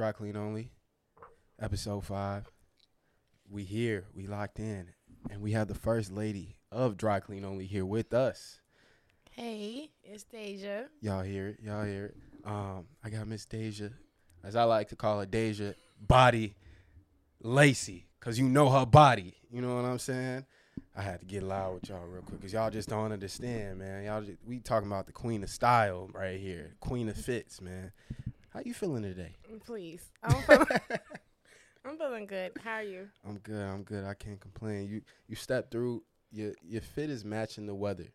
Dry Clean Only, episode five. We here, we locked in, and we have the first lady of Dry Clean Only here with us. Hey, it's Daija. Y'all hear it? Y'all hear it? Um, I got Miss Daija, as I like to call her, Daija Body Lacy, cause you know her body. You know what I'm saying? I had to get loud with y'all real quick, cause y'all just don't understand, man. Y'all, just, we talking about the queen of style right here, queen of fits, man. How you feeling today? Please. I'm feeling, I'm feeling good. How are you? I'm good. I'm good. I can't complain. You you stepped through. Your your fit is matching the weather.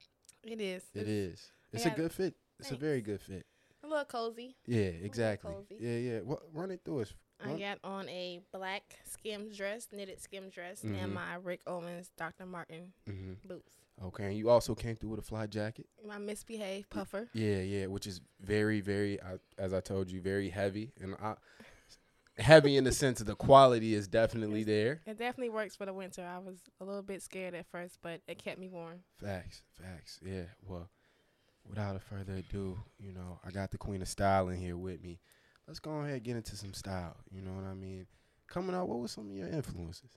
It is. It it's is. It's a good fit. It's a very good fit. a little cozy. Yeah, exactly. cozy. Yeah, yeah. What run it through us? I Huh? got on a black skim dress, knitted skim dress, Mhm. and my Rick Owens Dr. Martens hmm boots. Okay. And you also came through with a fly jacket. My misbehave puffer. Yeah, yeah. Which is very, very, I, as I told you, very heavy and I, heavy in the sense of the quality is definitely there. It definitely works for the winter. I was a little bit scared at first, but it kept me warm. Facts, facts. Yeah. Well, without a further ado, you know, I got the queen of style in here with me. Let's go ahead and get into some style. You know what I mean? Coming out, what were some of your influences?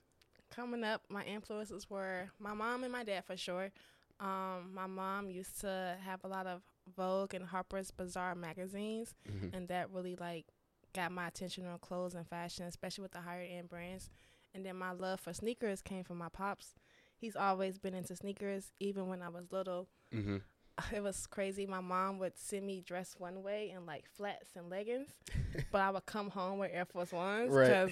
Coming up, my influences were my mom and my dad for sure. Um, my mom used to have a lot of Vogue and Harper's Bazaar magazines. Mm-hmm. and that really like got my attention on clothes and fashion, especially with the higher end brands. And then my love for sneakers came from my pops. He's always been into sneakers, even when I was little. Mm-hmm. It was crazy. My mom would send me dressed one way in like flats and leggings, but I would come home with Air Force Ones Right. because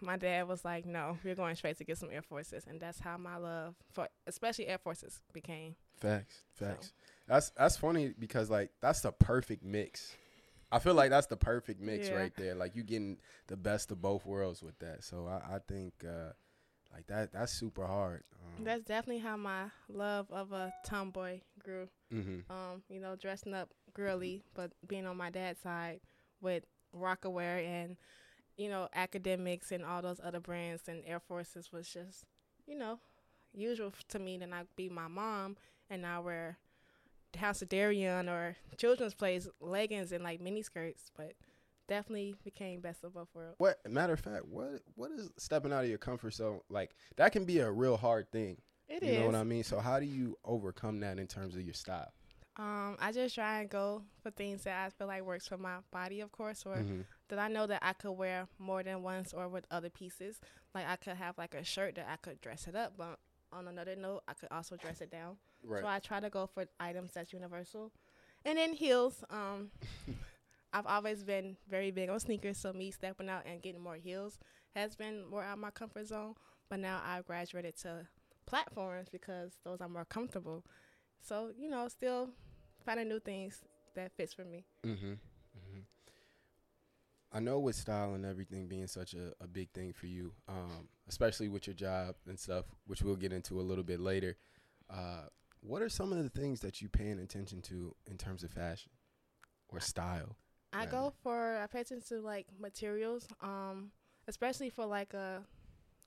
my dad was like, "No, we're going straight to get some Air Forces," and that's how my love for, especially Air Forces, became. Facts, facts. That's that's funny because like that's the perfect mix. I feel like that's the perfect mix Yeah. right there. Like you getting the best of both worlds with that. So I, I think uh, like that that's super hard. Um, That's definitely how my love of a tomboy grew. hmm um, you know, dressing up girly, but being on my dad's side with Rocawear and, you know, Akademiks and all those other brands and Air Forces was just, you know, usual to me. Then I'd be my mom and I wear House of Deréon or children's plays leggings and like mini skirts, but definitely became best of both worlds. What matter of fact, what what is stepping out of your comfort zone? Like that can be a real hard thing. It you is. know what I mean? So how do you overcome that in terms of your style? Um, I just try and go for things that I feel like works for my body, of course, or Mhm. that I know that I could wear more than once or with other pieces. Like I could have like a shirt that I could dress it up, but on another note, I could also dress it down. Right. So I try to go for items that's universal. And then heels. Um, I've always been very big on sneakers, so me stepping out and getting more heels has been more out of my comfort zone. But now I've graduated to platforms because those are more comfortable. So you know, still finding new things that fits for me. Mm-hmm. Mm-hmm. I know with style and everything being such a, a big thing for you, um, especially with your job and stuff, which we'll get into a little bit later. Uh, what are some of the things that you paying attention to in terms of fashion or style? I go for I pay attention to like materials, um, especially for like a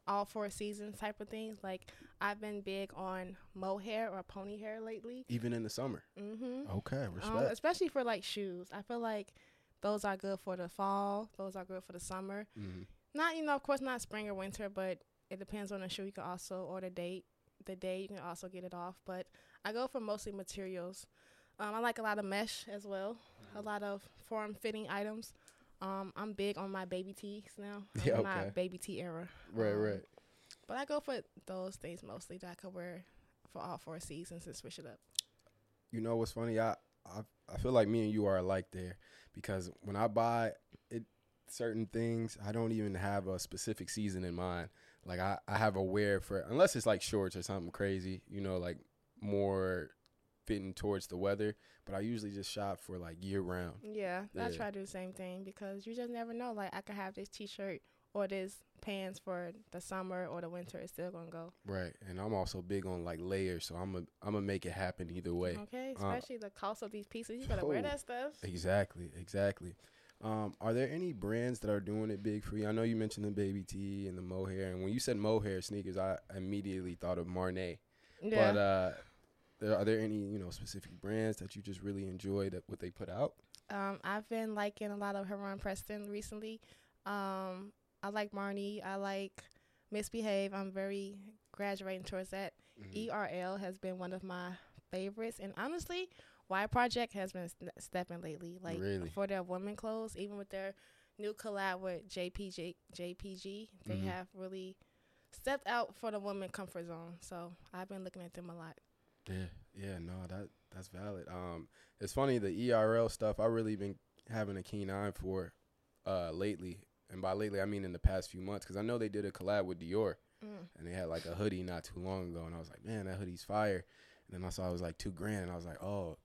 all four seasons type of things. Like I've been big on mohair or pony hair lately. Even in the summer. Mm-hmm. Okay, Um, respect. especially for like shoes. I feel like those are good for the fall. Those are good for the summer. mm-hmm. Not you know, of course, not spring or winter, but it depends on the shoe. You can also or the date. The day you can also get it off, but I go for mostly materials. Um, I like a lot of mesh as well, a lot of form fitting items. Um, I'm big on my baby tees now. I'm Yeah, in my baby tee era. Right, Um, right. But I go for those things mostly that I could wear for all four seasons and switch it up. You know what's funny? I, I I feel like me and you are alike there because when I buy it certain things, I don't even have a specific season in mind. Like I, I have a wear for unless it's like shorts or something crazy, you know, like more fitting towards the weather. But I usually just shop for like year round. Yeah, I try to do the same thing because you just never know. Like I could have this T-shirt or this pants for the summer or the winter. It's still gonna go. Right. And I'm also big on like layers, so I'm a I'm gonna make it happen either way. Okay, Uh, especially the cost of these pieces. You gotta wear Oh. that stuff. Exactly, exactly. Um, are there any brands that are doing it big for you? I know you mentioned the baby tee and the mohair, and when you said mohair sneakers, I immediately thought of Marnay. Yeah. But uh, there, are there any you know specific brands that you just really enjoy that what they put out? um, I've been liking a lot of Heron Preston recently. Um, I like Marni. I like Misbehave. I'm very graduating towards that. Mhm. ERL has been one of my favorites, and honestly, Y Project has been st- stepping lately. Like Really? for their women clothes, even with their new collab with JPG, JPG, they Mhm. have really stepped out for the women comfort zone. So I've been looking at them a lot. Yeah, yeah, no, that that's valid. Um, it's funny the ERL stuff. I really been having a keen eye for, uh, lately, and by lately I mean in the past few months, because I know they did a collab with Dior, Mm. and they had like a hoodie not too long ago, and I was like, man, that hoodie's fire. And then I saw it was like two grand, and I was like, oh,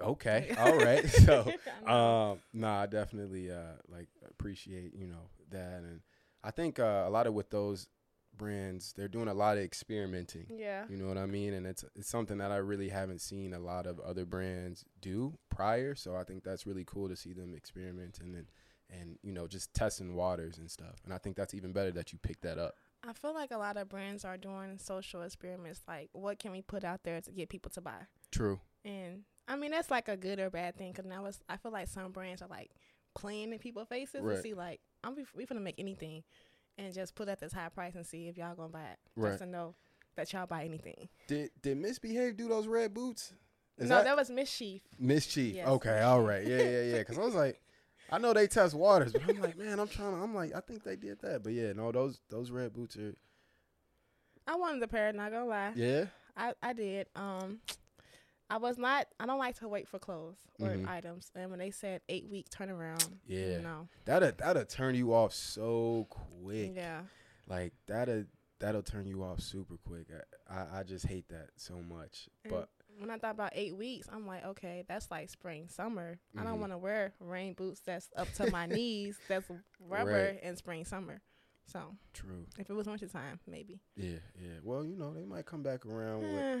okay, all right. so, I know. um, nah, I definitely uh like appreciate you know that, and I think uh, a lot of with those brands, they're doing a lot of experimenting. yeah. You know what I mean? And it's it's something that I really haven't seen a lot of other brands do prior. So I think that's really cool to see them experimenting and and you know just testing waters and stuff. And I think that's even better that you picked that up. I feel like a lot of brands are doing social experiments. Like, what can we put out there to get people to buy? True. And I mean, that's like a good or bad thing. Cause now it's, I feel like some brands are like playing in people's faces Right. and see like, I'm we finna make anything, and just put at this high price and see if y'all gonna buy it. Right. Just to know that y'all buy anything. Did did Misbehave do those red boots? Is no, that, that, was mischief. Mischief? Yes, okay, all right, yeah, yeah, yeah. Because I was like, I know they test waters, but I'm like, man, I'm trying. to I'm like, I think they did that, but yeah, no, those those red boots are I wanted the pair. Not gonna lie. yeah. I I did. Um, I was not. I don't like to wait for clothes or Mhm. items. And when they said eight week turnaround, Yeah. no, That'll that'll turn you off so quick. yeah, like that'll that'll turn you off super quick. I, I, I just hate that so much. And But when I thought about eight weeks, I'm like, okay, that's like spring, summer. I don't Mhm. want to wear rain boots that's up to my knees. That's rubber Right. in spring, summer. So true. if it was winter time, maybe. Yeah, yeah. Well, you know, they might come back around with Eh,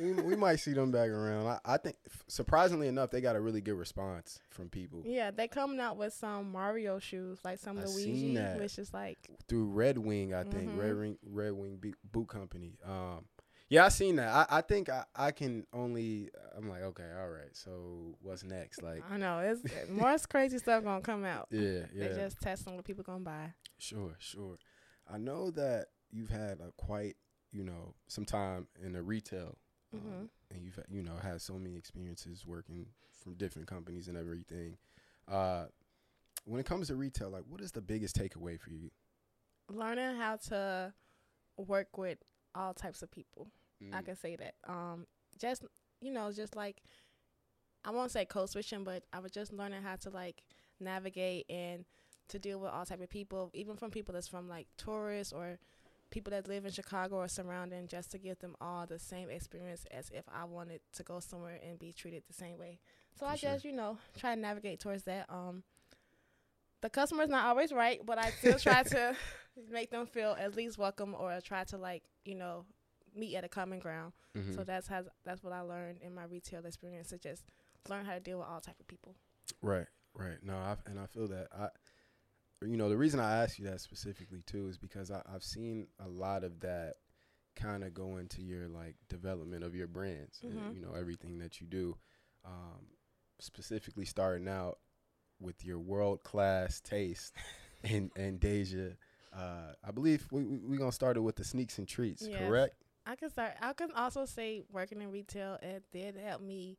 we, we might see them back around. I, I think surprisingly enough, they got a really good response from people yeah, they coming out with some Mario shoes, like some I Luigi, seen that. which is like, through Red Wing, I think. Red Mhm. Wing Red Wing Boot Company. Um yeah, I seen that. I, I think I, I can only I'm like, okay, all right. So what's next? Like I know it's more crazy stuff gonna come out. yeah, yeah. They just testing what people gonna buy. Sure, sure. I know that you've had a quite, you know, some time in the retail, um, Mhm. and you've you know had so many experiences working from different companies and everything. Uh, when it comes to retail, like, what is the biggest takeaway for you? Learning how to work with all types of people. I Mm, can say that. Um, just you know, just like I won't say code switching, but I was just learning how to like navigate and to deal with all type of people, even from people that's from like tourists or people that live in Chicago or surrounding, just to give them all the same experience as if I wanted to go somewhere and be treated the same way. So For I sure. just you know try to navigate towards that. Um, the customer's not always right, but I still try to make them feel at least welcome or try to like you know meet at a common ground. mhm. So that's how that's what I learned in my retail experience to just learn how to deal with all type of people. Right, right. No, I, and I feel that I, you know, the reason I asked you that specifically too is because I, I've seen a lot of that kind of go into your like development of your brands and Mhm. you know everything that you do. Um, specifically starting out with your world class taste and and Daija. Uh, I believe we we we gonna start it with the sneaks and treats, Yes. correct? I can start. I can also say working in retail it did help me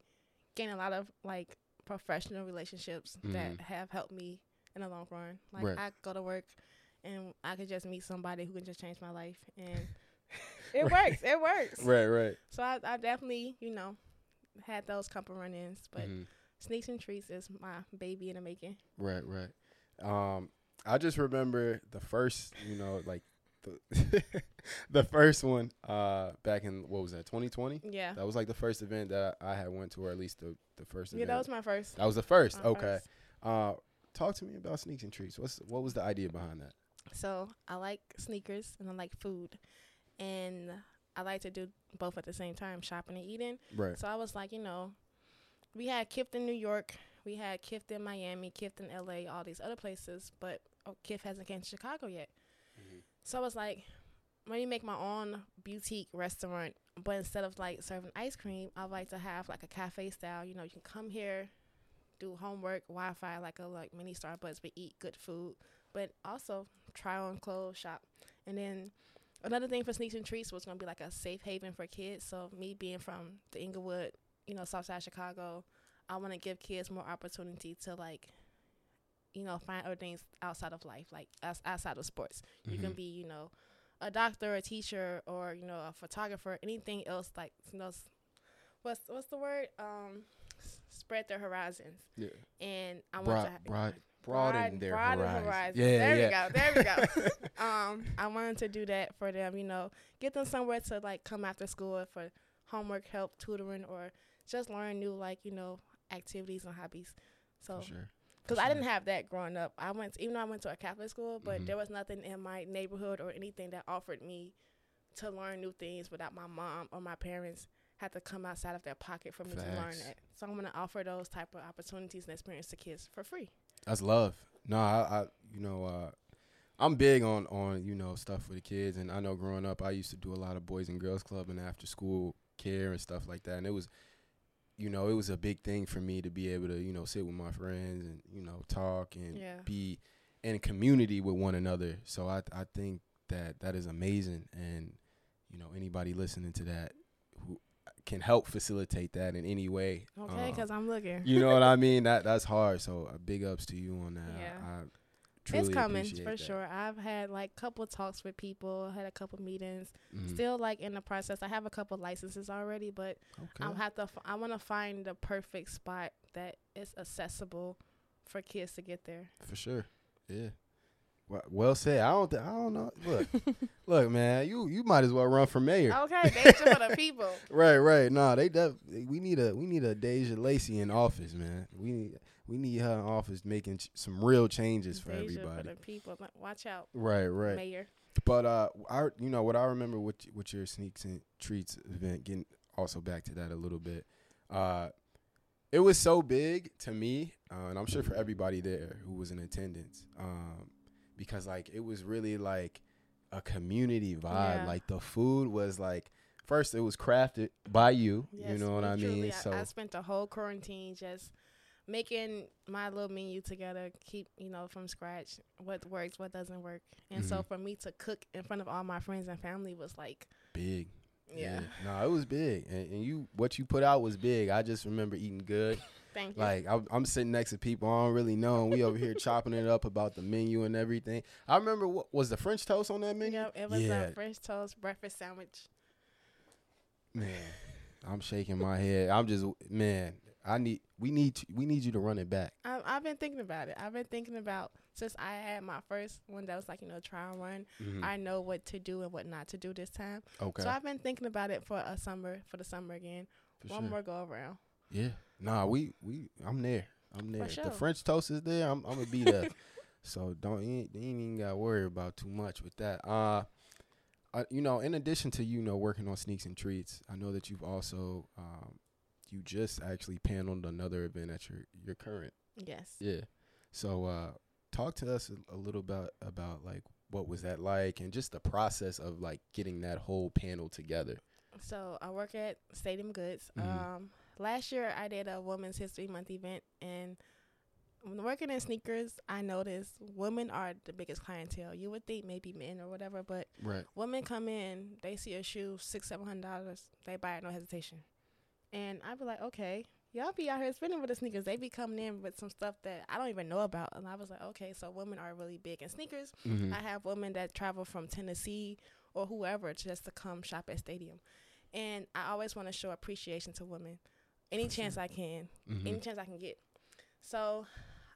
gain a lot of like professional relationships Mhm. that have helped me in the long run. Like Right. I go to work and I could just meet somebody who can just change my life, and it works. It works. Right, right. So I, I definitely you know had those couple run-ins, but Mhm. Sneaks and treats is my baby in the making. Right, right. Um, I just remember the first, you know, like the the first one uh back in what was that 2020? Yeah. That was like the first event that I had went to, or at least the the first Yeah, event. that was my first. that was the first. my okay. first. Uh, talk to me about sneaks and treats. What's what was the idea behind that? So I like sneakers and I like food, and I like to do both at the same time, shopping and eating. Right. So I was like, you know, we had Kith in New York, we had Kith in Miami, Kith in LA, all these other places, but oh, hasn't came to Chicago yet. Mhm. So I was like, let me make my own boutique restaurant, but instead of like serving ice cream, I would like to have like a cafe style. You know, you can come here, do homework, Wi-Fi, like a like mini Starbucks, but eat good food, but also try on clothes, shop, and then another thing for Sneaks and Treats was gonna be like a safe haven for kids. So me being from the Englewood, you know, South Side Chicago, I want to give kids more opportunity to like, you know, find other things outside of life, like as, outside of sports. You can Mhm. be, you know, a doctor, a teacher, or you know, a photographer, anything else like you know, what's what's the word? Um, spread their horizons. Yeah. And I want Broad, to broad, broaden their broaden horizons. horizons. Yeah, there yeah. we go. There we go. um, I wanted to do that for them. You know, get them somewhere to like come after school for homework help, tutoring, or just learn new like you know activities and hobbies. So, sure. because For I didn't have that growing up, I went even though I went to a Catholic school, but Mhm. there was nothing in my neighborhood or anything that offered me to learn new things without my mom or my parents had to come outside of their pocket for me to learn Facts. that. So I'm gonna offer those type of opportunities and experience to kids for free. That's love. No, I, I you know, uh, I'm big on on you know stuff for the kids, and I know growing up, I used to do a lot of boys and girls club and after school care and stuff like that, and it was, you know, it was a big thing for me to be able to you know sit with my friends and you know talk and Yeah. be in community with one another. So I I think that that is amazing, and you know anybody listening to that who can help facilitate that in any way. Okay, um, because I'm looking. you know what I mean? That that's hard. So uh, big ups to you on that. Yeah. I, I truly it's coming for that. sure. I've had like couple talks with people, had a couple meetings. Mhm. Still like in the process. I have a couple licenses already, but okay. I'll have to. f- I want to find the perfect spot that is accessible for kids to get there. for sure. Yeah. Well, well said. I don't. Th- I don't know. Look, look, man. You you might as well run for mayor. Okay, nature for the people. Right, right. No, they def- we need a we need a Daija Lacy in office, man. We need we need her in office making ch- some real changes for Daija everybody. for the people. Watch out, Right, right. mayor. But uh, I you know what I remember with with your sneaks and treats event. Getting also back to that a little bit. Uh, it was so big to me, uh, and I'm sure for everybody there who was in attendance. Um, because like it was really like a community vibe. Yeah. Like the food was like first it was crafted by you. you know what I mean? truly, so I, spent the whole quarantine just making my little menu together, keep you know from scratch what works, what doesn't work, and so Mhm. for me to cook in front of all my friends and family was like, big. yeah, No, it was big, and, and you what you put out was big. I just remember eating good. thank you. Like I'm, I'm sitting next to people I don't really know, and we over here chopping it up about the menu and everything. I remember what was the French toast on that menu? Yep, it was Yeah. a French toast breakfast sandwich. Man, I'm shaking my head. I'm just man. I need we need to, we need you to run it back. I, I've been thinking about it. I've been thinking about since I had my first one that was like you know trial run. I know what to do and what not to do this time. Mm-hmm. okay, So I've been thinking about it for a summer, for the summer again. for One sure. more go around. Yeah. Nah, we we I'm there. I'm there. sure. The French toast is there. I'm I'm gonna be there. so don't you ain't, you ain't even got to worry about too much with that. Uh, uh, you know, in addition to you know working on sneaks and treats, I know that you've also um, you just actually paneled another event at your your current. Yes. Yeah. So uh, talk to us a, a little about about like what was that like and just the process of like getting that whole panel together. So I work at Stadium Goods. Mhm. Um, last year I did a Women's History Month event, and when working in sneakers, I noticed women are the biggest clientele. You would think maybe men or whatever, but Right. women come in, they see a shoe six, seven hundred dollars, they buy it no hesitation, and I'd be like, okay. Y'all be out here spending with the sneakers. They be coming in with some stuff that I don't even know about. And I was like, okay, so women are really big in sneakers. Mm-hmm. I have women that travel from Tennessee or whoever just to come shop at Stadium. And I always want to show appreciation to women. Any chance. I can, mm-hmm. any chance I can get. So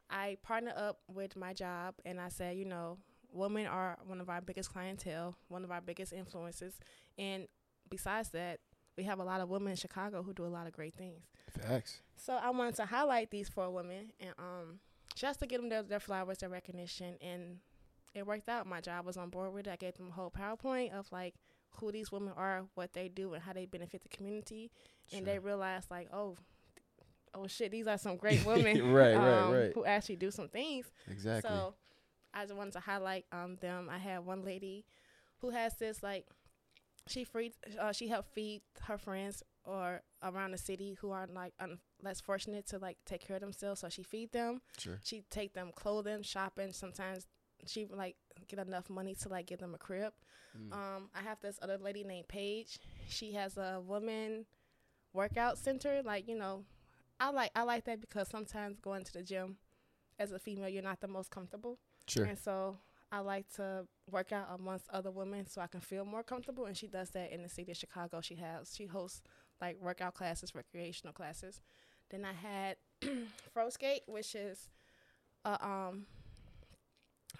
I partner up with my job and I said, you know, women are one of our biggest clientele, one of our biggest influences. And besides that, we have a lot of women in Chicago who do a lot of great things. Facts. So I wanted to highlight these four women and um just to give them their, their flowers, their recognition, and it worked out. My job was on board with it. I gave them a whole PowerPoint of like who these women are, what they do, and how they benefit the community. And they realized like, oh, oh shit, these are some great women, Right, right, um, right. who actually do some things. exactly. So I just wanted to highlight um them. I had one lady who has this like she freed uh, she helped feed her friends or around the city who are like un- less fortunate to like take care of themselves. So she feed them. Sure. She take them clothing, shopping. Sometimes she like get enough money to like give them a crib. Mm. Um, I have this other lady named Paige. She has a woman workout center. Like you know, I like I like that because sometimes going to the gym as a female, you're not the most comfortable, Sure. and so I like to work out amongst other women so I can feel more comfortable. And she does that in the city of Chicago. She has she hosts like workout classes, recreational classes. Then I had Froskate, which is a um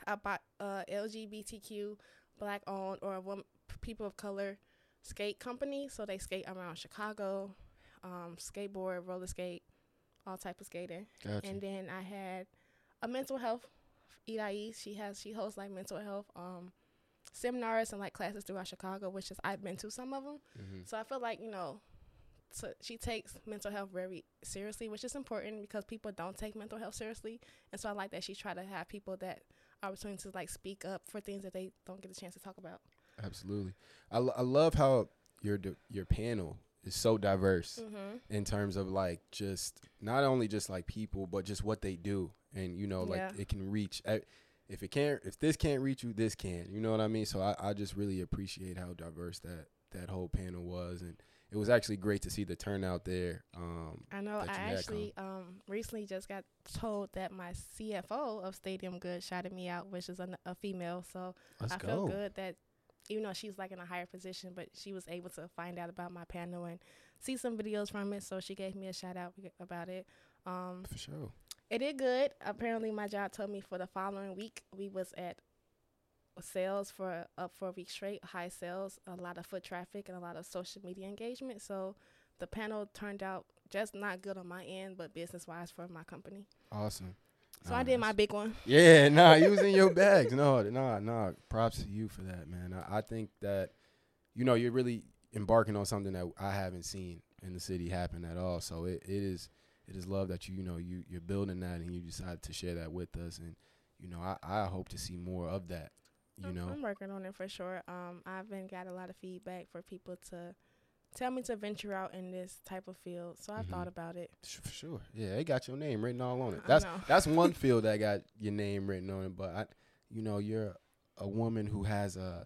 about uh LGBTQ black owned or woman, people of color skate company. So they skate around Chicago, um, skateboard, roller skate, all type of skating. Gotcha. And then I had a mental health EIE. She has she hosts like mental health um seminars and like classes throughout Chicago, which is I've been to some of them. hmm So I feel like you know, so she takes mental health very seriously, which is important because people don't take mental health seriously. And so I like that she try to have people that opportunity to like speak up for things that they don't get a chance to talk about. Absolutely. I, I love how your your panel is so diverse Mm-hmm. in terms of like just not only just like people, but just what they do, and you know, like Yeah. it can reach. If it can't, if this can't reach you, this can. You know what I mean? So I, I just really appreciate how diverse that that whole panel was, and it was actually great to see the turnout there. Um, I know. I actually um recently just got told that my CFO of Stadium Good shouted me out, which is a, a female. So let's I go. feel good that even though she's like in a higher position, but she was able to find out about my panel and see some videos from it. So she gave me a shout out about it. Um, For sure. it did good. Apparently, my job told me for the following week we was at sales for up for a week straight, high sales, a lot of foot traffic, and a lot of social media engagement. So the panel turned out just not good on my end, but business wise for my company. Awesome. So I did my big one. Yeah, nah, you was in your bags. No, nah, nah. Props to you for that, man. I, I think that, you know, you're really embarking on something that I haven't seen in the city happen at all. So it, it is it is love that you you know you you're building that and you decided to share that with us. And you know, I I hope to see more of that. You I'm- know, I'm working on it for sure. Um, I've been got a lot of feedback for people to tell me to venture out in this type of field. So I've Mhm. thought about it. For sure. Yeah, they got your name written all on it. That's that's one field that got your name written on it. But I, you know, you're a woman who has a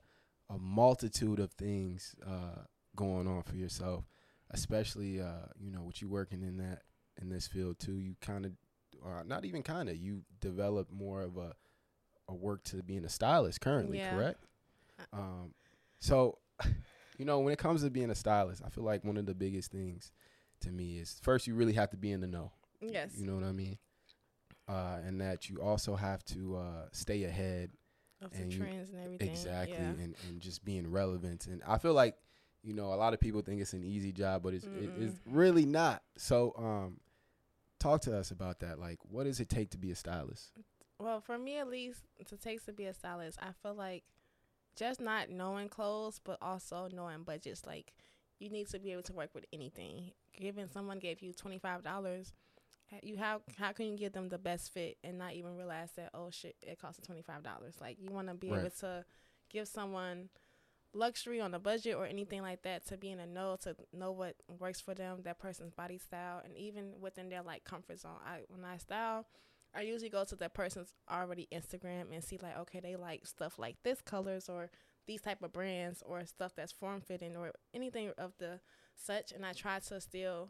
a multitude of things uh, going on for yourself, especially uh, you know, with you working in that in this field too. You kind of, or not even kind of, you develop more of a a work to being a stylist currently, Yeah. correct? Uh, Um, so, you know, when it comes to being a stylist, I feel like one of the biggest things to me is first you really have to be in the know. Yes. You know what I mean? Uh, and that you also have to uh, stay ahead of the you- trends and everything. exactly Yeah. and, and just being relevant. And I feel like, you know, a lot of people think it's an easy job, but it's, it, it's really not. So um, talk to us about that. Like, what does it take to be a stylist? Well, for me at least, to take to be a stylist, I feel like just not knowing clothes, but also knowing budgets. Like you need to be able to work with anything. Given someone gave you twenty five dollars, you how how can you give them the best fit and not even realize that oh shit it costs twenty five dollars? Like you want to be Right. able to give someone luxury on a budget or anything like that to be in a know to know what works for them that person's body style and even within their like comfort zone i when i style i usually go to that person's already instagram and see like okay they like stuff like this colors or these type of brands or stuff that's form fitting or anything of the such and i try to still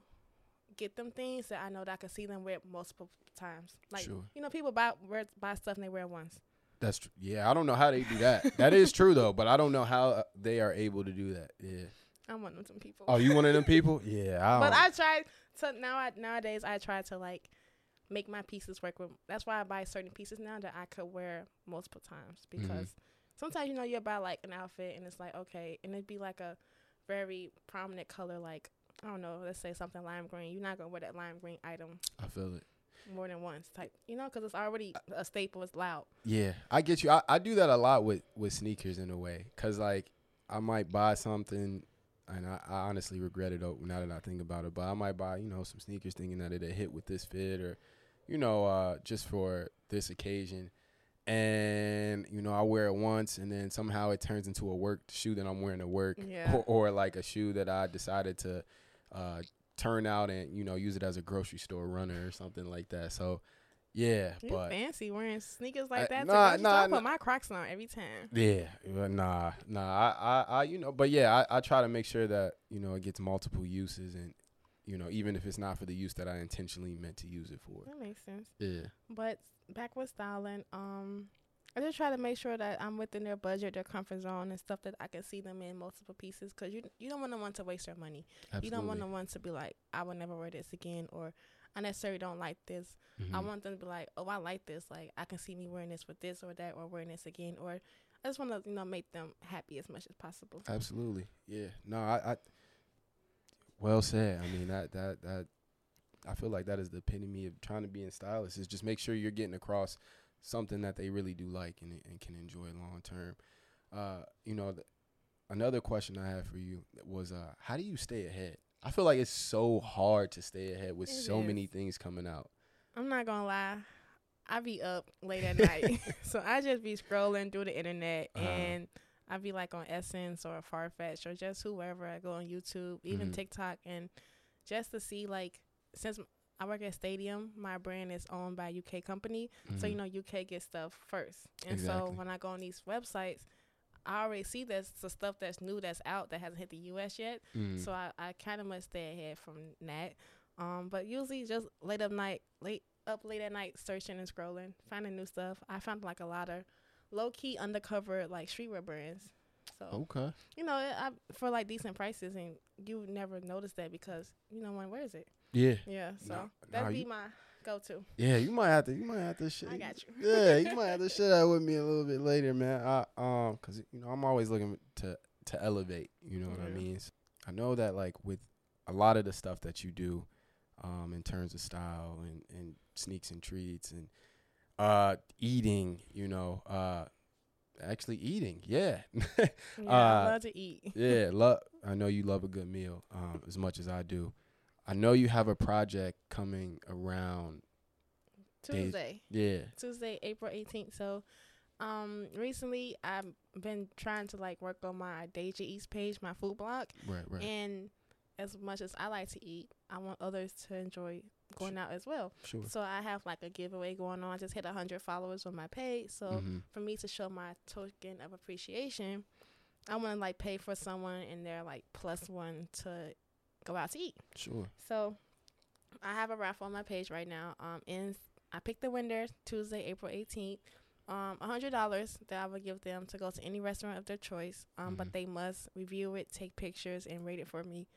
get them things that i know that i can see them wear multiple times like Sure. you know people buy wear buy stuff and they wear once That's tr- yeah. I don't know how they do that. that is true though, but I don't know how uh, they are able to do that. Yeah. i'm one of them people Oh, you one of them people? Yeah. I but I try to now. I, nowadays, I try to like make my pieces work with. That's why I buy certain pieces now that I could wear multiple times Mm-hmm. because sometimes you know you'll buy like an outfit and it's like okay, and it'd be like a very prominent color, like I don't know, let's say something lime green. You're not gonna wear that lime green item I feel it. more than once, type. You know, because it's already a staple. It's loud. Yeah, I get you. I, I do that a lot with with sneakers in a way, cause like I might buy something, and I, I honestly regret it now that I think about it. But I might buy you know some sneakers thinking that it'll hit with this fit or, you know, uh, just for this occasion, and you know I wear it once, and then somehow it turns into a work shoe that I'm wearing to work, Yeah. or, or like a shoe that I decided to uh, turn out and you know use it as a grocery store runner or something like that. So yeah, You but fancy wearing sneakers like that? nah, Nah, nah, nah, I put my Crocs on every time. yeah, nah, nah. I, I, I, you know, but yeah, I, I try to make sure that you know it gets multiple uses and you know even if it's not for the use that I intentionally meant to use it for. That makes sense. Yeah. But back with styling, um, I just try to make sure that I'm within their budget, their comfort zone, and stuff that I can see them in multiple pieces. Cause you you don't want the one to waste their money. Absolutely. You don't want the one to be like, I will never wear this again, or I necessarily don't like this. I Mhm. want them to be like, oh, I like this. Like I can see me wearing this with this or that, or wearing this again, or I just want to you know make them happy as much as possible. Absolutely. Yeah. No, I, I well said. I mean that that that I feel like that is the epitome of trying to be in stylist is just make sure you're getting across something that they really do like and and can enjoy long term. Uh, you know, th- another question I had for you was uh how do you stay ahead? I feel like it's so hard to stay ahead with It so many things coming out. I'm not gonna lie. I be up late at night, so I just be scrolling through the internet, Uh-huh. and I be like on SSENSE or Farfetch or just whoever. I go on YouTube, even Mhm. TikTok, and just to see like since I work at Stadium, my brand is owned by a UK company, so you Mhm. know UK gets stuff first. And so when I go on these websites, I already see there's the stuff that's new that's out that hasn't hit the US yet. Mhm. So I, I kind of must stay ahead from that. Um, but usually just late up night, late up late at night, searching and scrolling, finding new stuff. I found like a lot of low key undercover like streetwear brands. So okay. you know, I, for like decent prices, and you would never notice that because you know one wears it. Yeah. Yeah, so Nah, that'd nah, be you- my go to. Yeah, you might have to. You might have to. Sh- I got you. yeah, you might have to share that with me a little bit later, man. I um, cause you know I'm always looking to to elevate. You know what I mean? S- I know that like with a lot of the stuff that you do, um, in terms of style and and sneaks and treats and uh eating, you know, uh, actually eating, yeah, Yeah, I Uh, love to eat. yeah. Love. I know you love a good meal, um, as much as I do. I know you have a project coming around. days- Tuesday. Yeah. Tuesday, April 18th. So, um, recently I've been trying to like work on my Daija East page, my food blog, Right. Right. and as much as I like to eat, I want others to enjoy going out as well. sure. So I have like a giveaway going on. I just hit a hundred followers on my page. So Mhm. for me to show my token of appreciation, I want to like pay for someone and they're like plus one to go out to eat. Sure. So I have a raffle on my page right now. Um, and I picked the winner Tuesday, April 18th. Um, a hundred dollars that I would give them to go to any restaurant of their choice. Um, Mhm. but they must review it, take pictures, and rate it for me.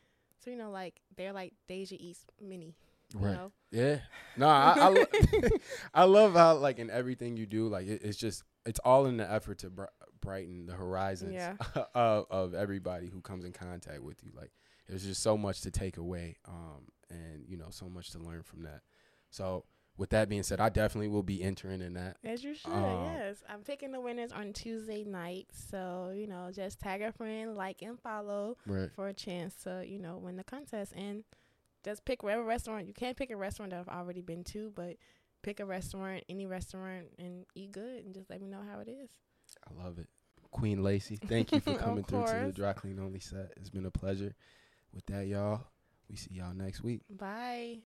So you know, like they're like Daija East Mini. You Right. know? Yeah. No, I I, lo- I love how like in everything you do, like it, it's just it's all in the effort to br- brighten the horizons Yeah. of of everybody who comes in contact with you. Like there's just so much to take away, um, and you know so much to learn from that. So with that being said, I definitely will be entering in that. As you should, Um, yes. I'm picking the winners on Tuesday night. So, you know, just tag a friend, like and follow Right. for a chance to, you know, win the contest. And just pick whatever restaurant. You can't pick a restaurant that I've already been to, but pick a restaurant, any restaurant, and eat good and just let me know how it is. I love it. Queen Lacy, thank you for coming through to the. Dry Clean Only set. It's been a pleasure. With that, y'all, we see y'all next week. Bye.